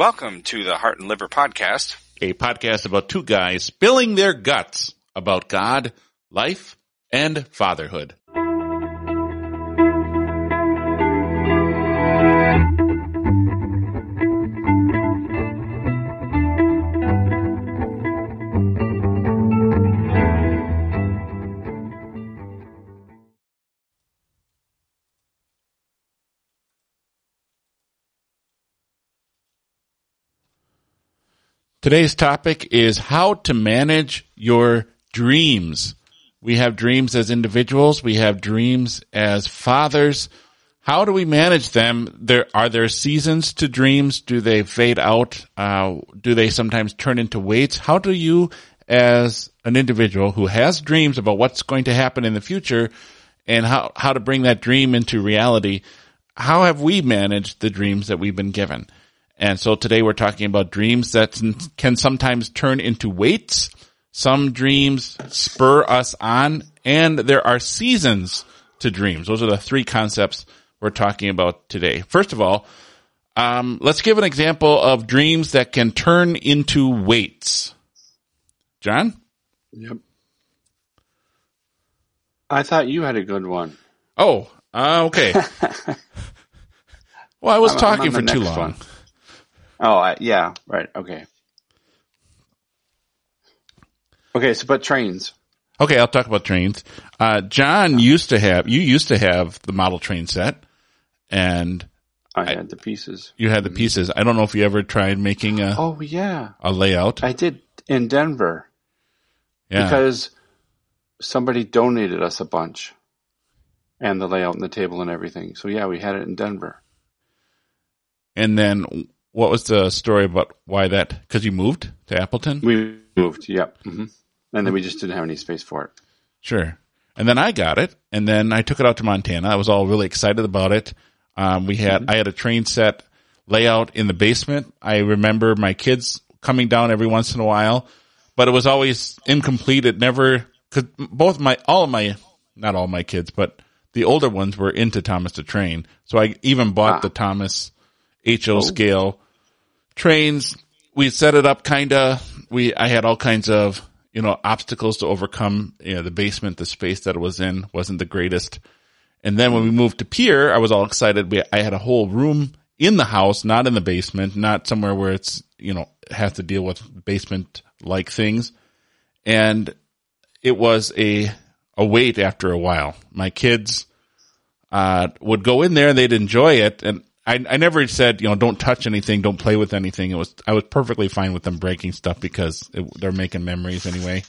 Welcome to the Heart and Liver Podcast. a podcast about two guys spilling their guts about God, life, and fatherhood. Today's topic is how to manage your dreams. We have dreams as individuals. We have dreams as fathers. How do we manage them? There are there seasons to dreams? Do they fade out? Uh, do they sometimes turn into weights? How do you, as an individual who has dreams about what's going to happen in the future, and how how to bring that dream into reality? How have we managed the dreams that we've been given? And so today we're talking about dreams that can sometimes turn into weights. Some dreams spur us on and there are seasons to dreams. Those are the three concepts we're talking about today. First of all, um, let's give an example of dreams that can turn into weights. John? Yep. I thought you had a good one. Oh, uh, okay. well, I was I'm- I'm talking for too long. one. Oh, I, yeah, right. Okay. Okay, so but trains. Okay, I'll talk about trains. Uh, John used to have, you used to have the model train set and I, had the pieces. you had the pieces. I don't know if you ever tried making a, Oh yeah, a layout. I did in Denver Yeah. because somebody donated us a bunch, and the layout and the table and everything. So yeah, we had it in Denver. and then what was the story about why that, cause you moved to Appleton? We moved. Yep. hmm And then we just didn't have any space for it. Sure. And then I got it, and then I took it out to Montana. I was all really excited about it. Um, we had I had a train set layout in the basement. I remember my kids coming down every once in a while, but it was always incomplete. It never because both my all of my not all my kids, but the older ones were into Thomas the Train. So I even bought Ah. the Thomas HO scale trains. We set it up kind of. We I had all kinds of you know obstacles to overcome. You know, the basement, the space that it was in wasn't the greatest. And then when we moved to Pierre, I was all excited. We, I had a whole room in the house, not in the basement, not somewhere where it's you know has to deal with basement like things. And it was a a wait after a while. My kids uh, would go in there and they'd enjoy it. And I, I never said, you know, don't touch anything, don't play with anything. It was, I was perfectly fine with them breaking stuff because it, they're making memories anyway.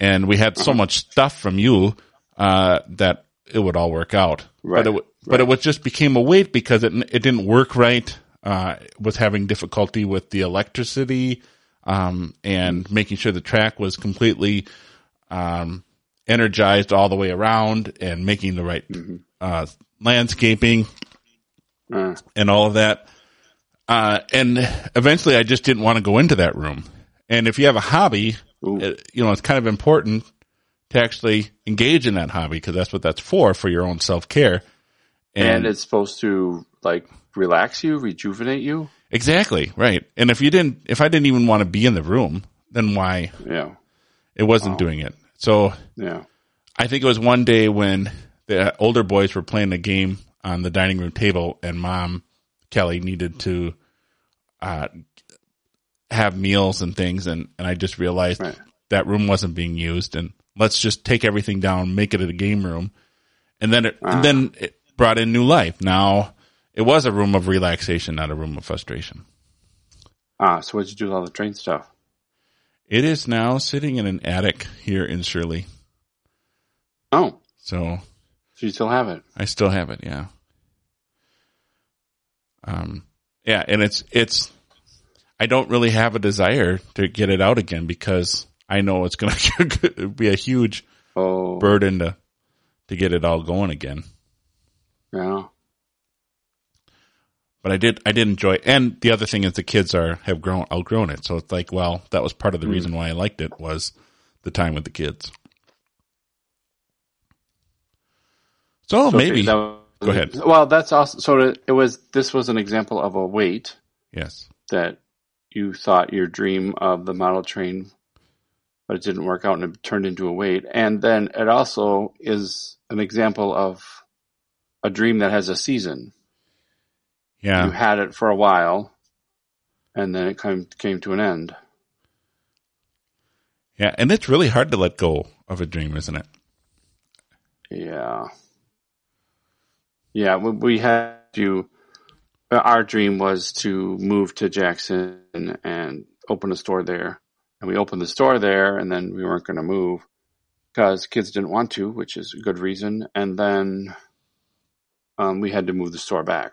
And we had so much stuff from you, uh, that it would all work out. Right, But it, but it was just became a weight because it, it didn't work right. Uh, was having difficulty with the electricity, um, and making sure the track was completely, um, energized all the way around and making the right, uh, landscaping Uh, and all of that. Uh, and eventually I just didn't want to go into that room. And if you have a hobby, Ooh. uh, you know, it's kind of important to actually engage in that hobby because that's what that's for, for your own self care. and it's supposed to like relax you, rejuvenate you. exactly right. And if you didn't, if I didn't even want to be in the room, then why? Yeah. It wasn't doing it. So Yeah. I think it was one day when the older boys were playing a game on the dining room table, and mom Kelly needed to uh, have meals and things, and and I just realized Right. that room wasn't being used, and let's just take everything down, make it a game room, and then it and then it brought in new life. Now it was a room of relaxation, not a room of frustration. Ah, so what'd you do with all the train stuff? It is now sitting in an attic here in Shirley, Oh, so so you still have it. I still have it, yeah. Um, yeah, and it's, it's, I don't really have a desire to get it out again because I know it's going to be a huge Oh, burden to, to get it all going again. yeah. But I did, I did enjoy, and the other thing is the kids are, have grown, outgrown it. So it's like, well, that was part of the reason why I liked it was the time with the kids. So, So maybe, that Go ahead. Mm-hmm. Well, that's also sort of It was. This was an example of a weight, yes. that you thought your dream of the model train, but it didn't work out and it turned into a weight. And then it also is an example of a dream that has a season. Yeah. You had it for a while and then it came, came to an end. Yeah. And it's really hard to let go of a dream, isn't it? Yeah. Yeah. We, had to, our dream was to move to Jackson and open a store there. And we opened the store there and then we weren't going to move because kids didn't want to, which is a good reason. And then um, we had to move the store back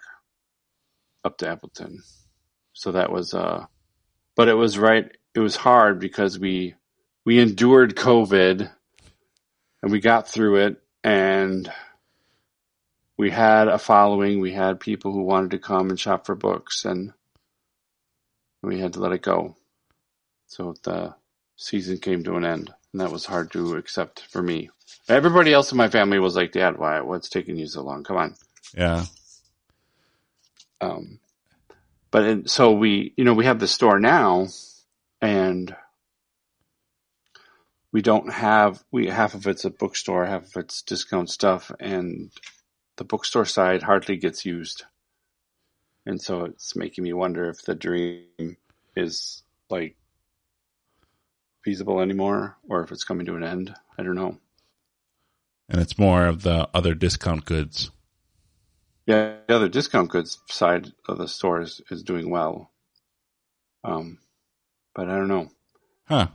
up to Appleton. So that was, uh, but it was right. It was hard because we, we endured COVID and we got through it and we had a following. We had people who wanted to come and shop for books and we had to let it go. So the season came to an end and that was hard to accept for me. Everybody else in my family was like, Dad, why, what's taking you so long? Come on. Yeah. Um, but in, so we, you know, we have the store now and we don't have, we, half of it's a bookstore, half of it's discount stuff and the bookstore side hardly gets used. And so it's making me wonder if the dream is like feasible anymore or if it's coming to an end. I don't know. And it's more of the other discount goods. Yeah, the other discount goods side of the store is, is doing well. Um, but I don't know. Huh.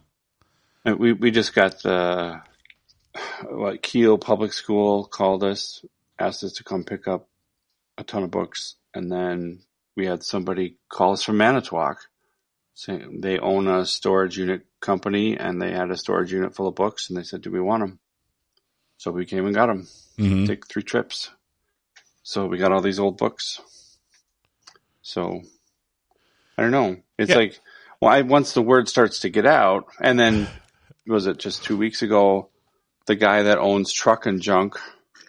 And we we just got the what Kiel Public School called us, asked us to come pick up a ton of books, and then we had somebody call us from Manitowoc, saying they own a storage unit company, and they had a storage unit full of books, and they said, "Do we want them?" So we came and got them. hmm Take three trips. So we got all these old books. So I don't know. It's Yeah. like, well, I, once the word starts to get out, and then was it just two weeks ago? The guy that owns Truck and Junk,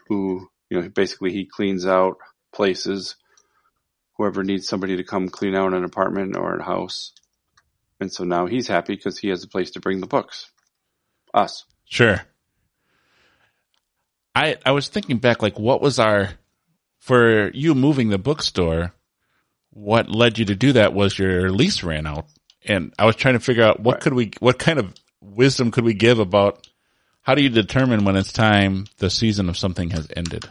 who you know, basically he cleans out places. Whoever needs somebody to come clean out an apartment or a house, and so now he's happy because he has a place to bring the books. Us. Sure. I I was thinking back, like, what was our for you moving the bookstore? What led you to do that was your lease ran out, and I was trying to figure out what Right. could we, what kind of wisdom could we give about how do you determine when it's time the season of something has ended?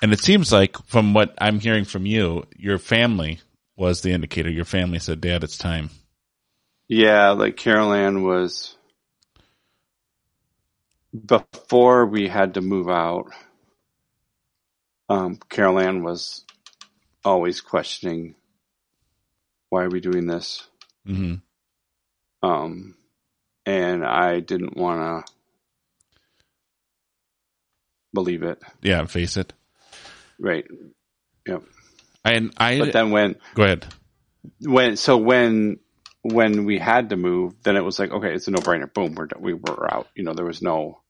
And it seems like from what I'm hearing from you, your family was the indicator. Your family said, "Dad, it's time." Yeah, like Carol Ann was before we had to move out. Um, Carol Ann was always questioning why are we doing this? hmm Um, and I didn't want to believe it. Yeah, face it. Right. Yep. And I But then when, go ahead. when, so when, when we had to move, then it was like, okay, it's a no brainer. Boom. We're, we were out. You know, there was no,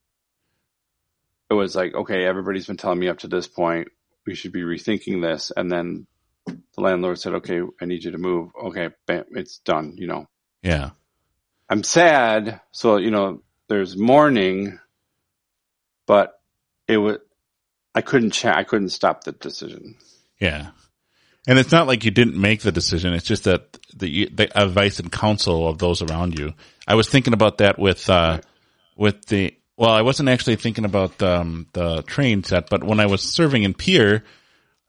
it was like, okay, everybody's been telling me up to this point, we should be rethinking this. And then the landlord said, okay, I need you to move. Okay. Bam, it's done. You know, Yeah. I'm sad. So, you know, there's mourning, but it was, I couldn't cha- I couldn't stop the decision. Yeah. And it's not like you didn't make the decision. It's just that the, the advice and counsel of those around you. I was thinking about that with, uh, with the, well, I wasn't actually thinking about, um, the train set, but when I was serving in Pierre,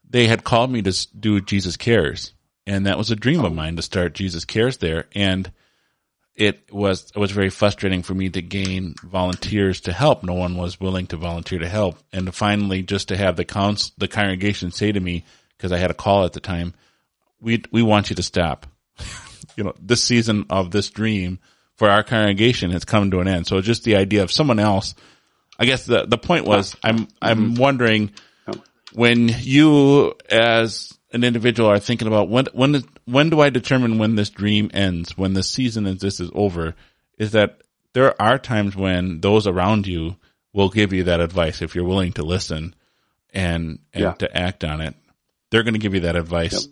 they had called me to do Jesus Cares. And that was a dream of mine to start Jesus Cares there. And it was, it was very frustrating for me to gain volunteers to help. No one was willing to volunteer to help. And to finally just to have the cons, the congregation say to me, cause I had a call at the time, we, we want you to stop. you know, this season of this dream for our congregation has come to an end. So just the idea of someone else, I guess the, the point was I'm, I'm mm-hmm. wondering when you as an individual are thinking about when, when, when do I determine when this dream ends, when the season of this is over, is that there are times when those around you will give you that advice if you're willing to listen and, and Yeah. to act on it. They're going to give you that advice.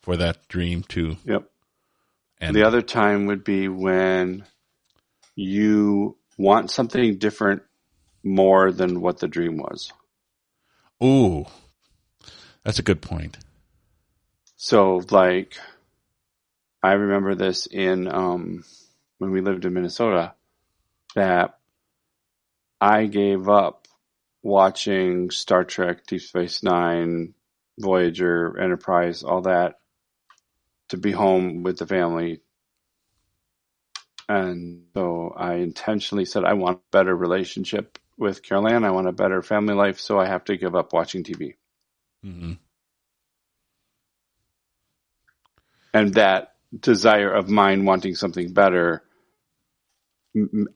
for that dream too. Yep. And the other time would be when you want something different more than what the dream was. ooh, that's a good point. So like I remember this in um when we lived in Minnesota that I gave up watching Star Trek, Deep Space Nine, Voyager, Enterprise, all that to be home with the family. And so I intentionally said I want a better relationship with Carol Ann. I want a better family life, so I have to give up watching TV. hmm and that desire of mine wanting something better,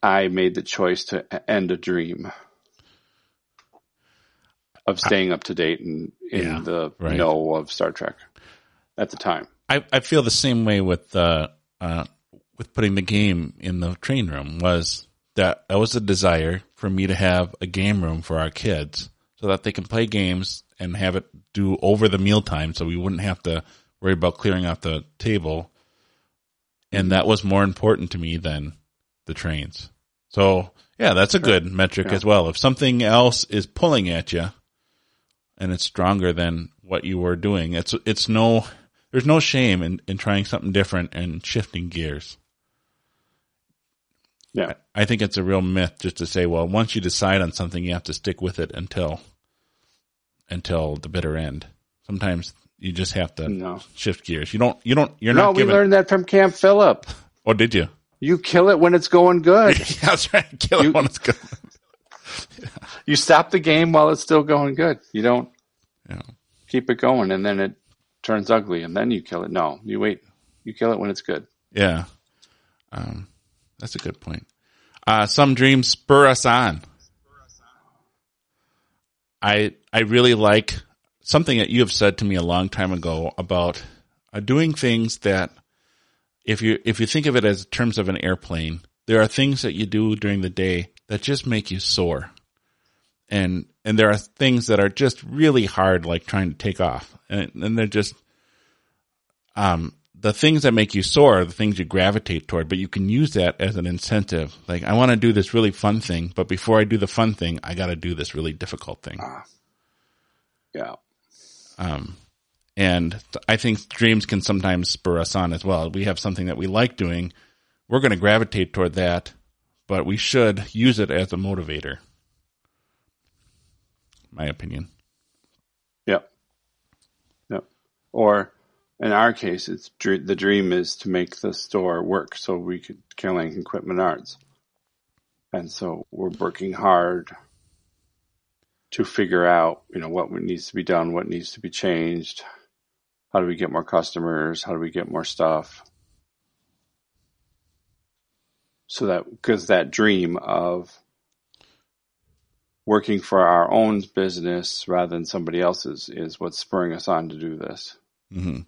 I made the choice to end a dream of staying up to date and in Yeah, the right. know of Star Trek at the time. I, I feel the same way with uh, uh, with putting the game in the train room was that that was a desire for me to have a game room for our kids so that they can play games and have it do over the mealtime so we wouldn't have to worry about clearing out the table. And that was more important to me than the trains. So yeah, that's a good metric Yeah. as well. If something else is pulling at you and it's stronger than what you were doing, it's, it's no, there's no shame in, in trying something different and shifting gears. Yeah. I think it's a real myth just to say, well, once you decide on something, you have to stick with it until, until the bitter end. Sometimes you just have to No. shift gears. You don't, you don't, you're No, not No, we learned that from Camp Phillip. oh, did you? You kill it when it's going good. yeah, that's right. Kill You- it when it's good. you stop the game while it's still going good. You don't Yeah. keep it going and then it turns ugly and then you kill it. No, you wait. You kill it when it's good. Yeah. Um, that's a good point. Uh, some dreams spur us on. I, I really like something that you have said to me a long time ago about uh, doing things that if you, if you think of it as terms of an airplane, there are things that you do during the day that just make you sore. And, and there are things that are just really hard, like trying to take off. And, and they're just, um, the things that make you sore are the things you gravitate toward, but you can use that as an incentive. Like, I want to do this really fun thing, but before I do the fun thing, I got to do this really difficult thing. Yeah. Um, and th- I think dreams can sometimes spur us on as well. We have something that we like doing. We're going to gravitate toward that, but we should use it as a motivator. My opinion. Yep. Yep. Or in our case, it's the dream is to make the store work so we could Carol Ann can quit Menards, and so we're working hard to figure out you know what needs to be done, what needs to be changed, how do we get more customers, how do we get more stuff, so that because that dream of working for our own business rather than somebody else's is what's spurring us on to do this. Mm-hmm.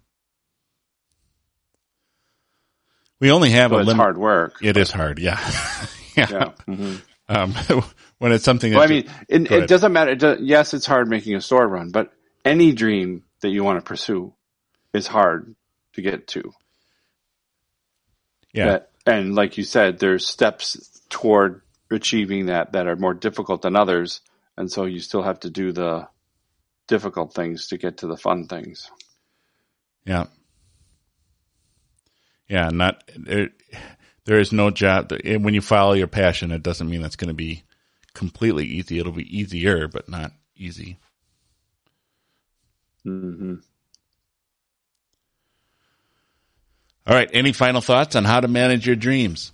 We only have So a it's limit. hard work. It is hard. Yeah. yeah. Yeah. hmm Um, when it's something that Well, I mean, it, it doesn't matter. It do- yes, it's hard making a store run, but any dream that you want to pursue is hard to get to. yeah. That, and like you said, there's steps toward achieving that that are more difficult than others, and so you still have to do the difficult things to get to the fun things. Yeah. Yeah, not there. There is no job when you follow your passion. It doesn't mean that's going to be completely easy. It'll be easier, but not easy. hmm All right. Any final thoughts on how to manage your dreams?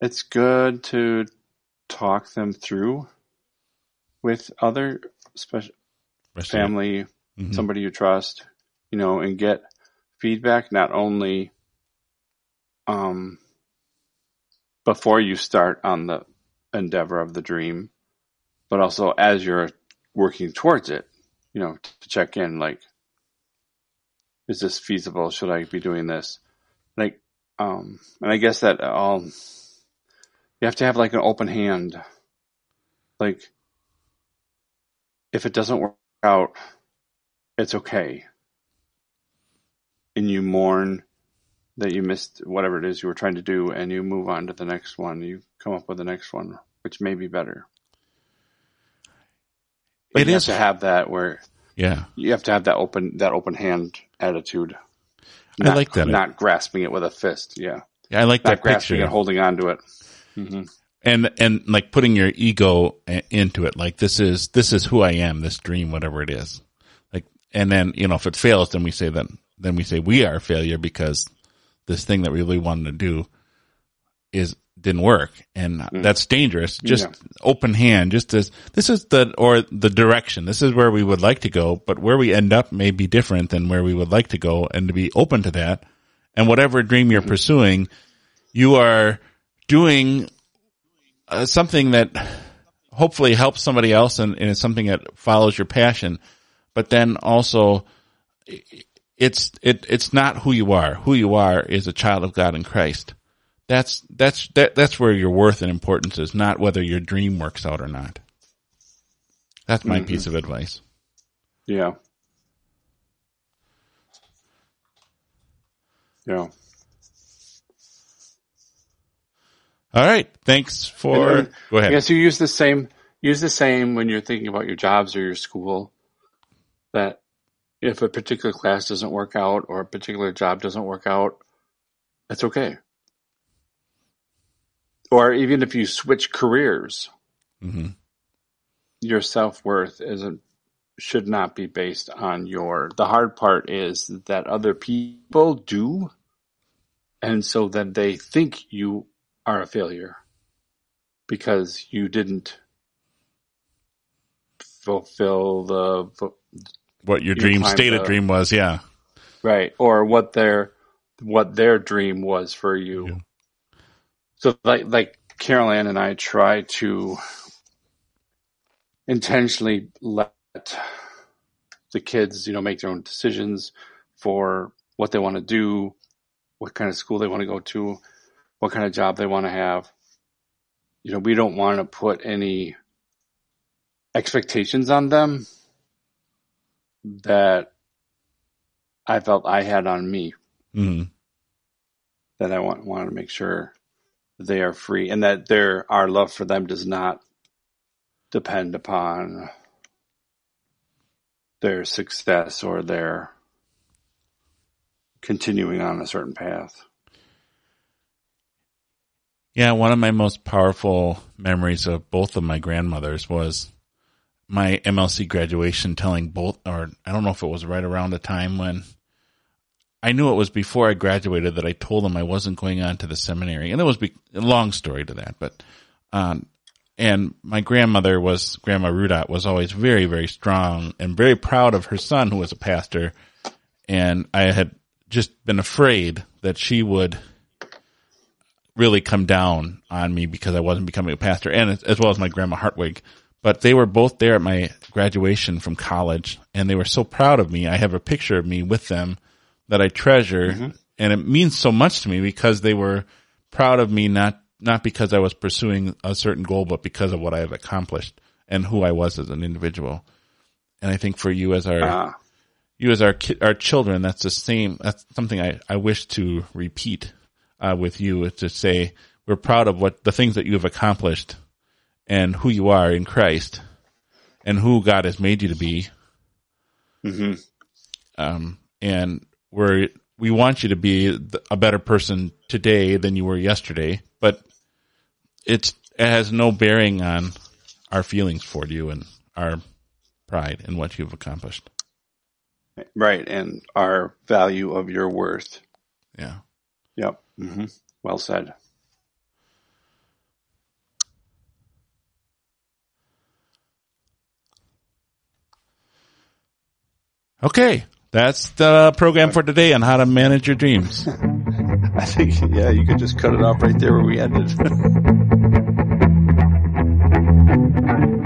It's good to talk them through with other special Rest of your- family, Mhm. somebody you trust, you know, and get feedback not only um, before you start on the endeavor of the dream, but also as you're working towards it, you know, to check in like, is this feasible? Should I be doing this? Like, um, and I guess that all you have to have like an open hand. Like, if it doesn't work out, it's okay. And you mourn that you missed whatever it is you were trying to do and you move on to the next one. You come up with the next one, which may be better. But It you is- have to have that where Yeah. you have to have that open that open hand attitude. I like that. Not grasping it with a fist. Yeah. yeah I like Not that grasping picture. it, holding on to it. hmm and and like putting your ego into it like this is this is who i am this dream whatever it is like and then you know if it fails then we say that then we say we are a failure because this thing that we really wanted to do is didn't work. And that's dangerous. Just Yeah. open hand. Just as this is the or the direction. This is where we would like to go but where we end up may be different than where we would like to go and to be open to that. And whatever dream you're pursuing you are doing uh, something that hopefully helps somebody else and, and it's something that follows your passion, but then also it's, it, it's not who you are. Who you are is a child of God in Christ. That's, that's, that, that's where your worth and importance is, not whether your dream works out or not. That's my mm-hmm. piece of advice. Yeah. Yeah. All right. Thanks for, And- go ahead. Yes, you use the same use the same when you're thinking about your jobs or your school. That if a particular class doesn't work out or a particular job doesn't work out, that's okay. Or even if you switch careers, hmm your self worth isn't should not be based on your the hard part is that other people do and so then they think you are a failure because you didn't fulfill the What your You dream, stated dream was. Yeah. right or what their what their dream was for you Yeah. so like like carol ann and i try to intentionally let the kids you know make their own decisions for what they want to do what kind of school they want to go to what kind of job they want to have you know we don't want to put any expectations on them that I felt I had on me hmm that I want wanted to make sure they are free and that their our love for them does not depend upon their success or their continuing on a certain path. Yeah, one of my most powerful memories of both of my grandmothers was my MLC graduation telling both, or I don't know if it was right around the time when I knew it was before I graduated that I told them I wasn't going on to the seminary. And it was be, a long story to that, but, um, and my grandmother was, Grandma Rudot was always very, very strong and very proud of her son who was a pastor. And I had just been afraid that she would really come down on me because I wasn't becoming a pastor and as- as well as my grandma Hartwig. But they were both there at my graduation from college and they were so proud of me. I have a picture of me with them that I treasure and it means so much to me because they were proud of me not not because I was pursuing a certain goal but because of what I have accomplished and who I was as an individual. And I think for you as our Ah, you as our ki- our children, that's the same. That's something I, I wish to repeat uh, with you is to say we're proud of what the things that you have accomplished and who you are in Christ and who God has made you to be. hmm Um, and we're we want you to be a better person today than you were yesterday, but it's it has no bearing on our feelings for you and our pride in what you've accomplished. right, and our value of your worth. Yeah. Yep. hmm Well said. Okay. That's the program for today on how to manage your dreams. I think yeah, you could just cut it off right there where we ended.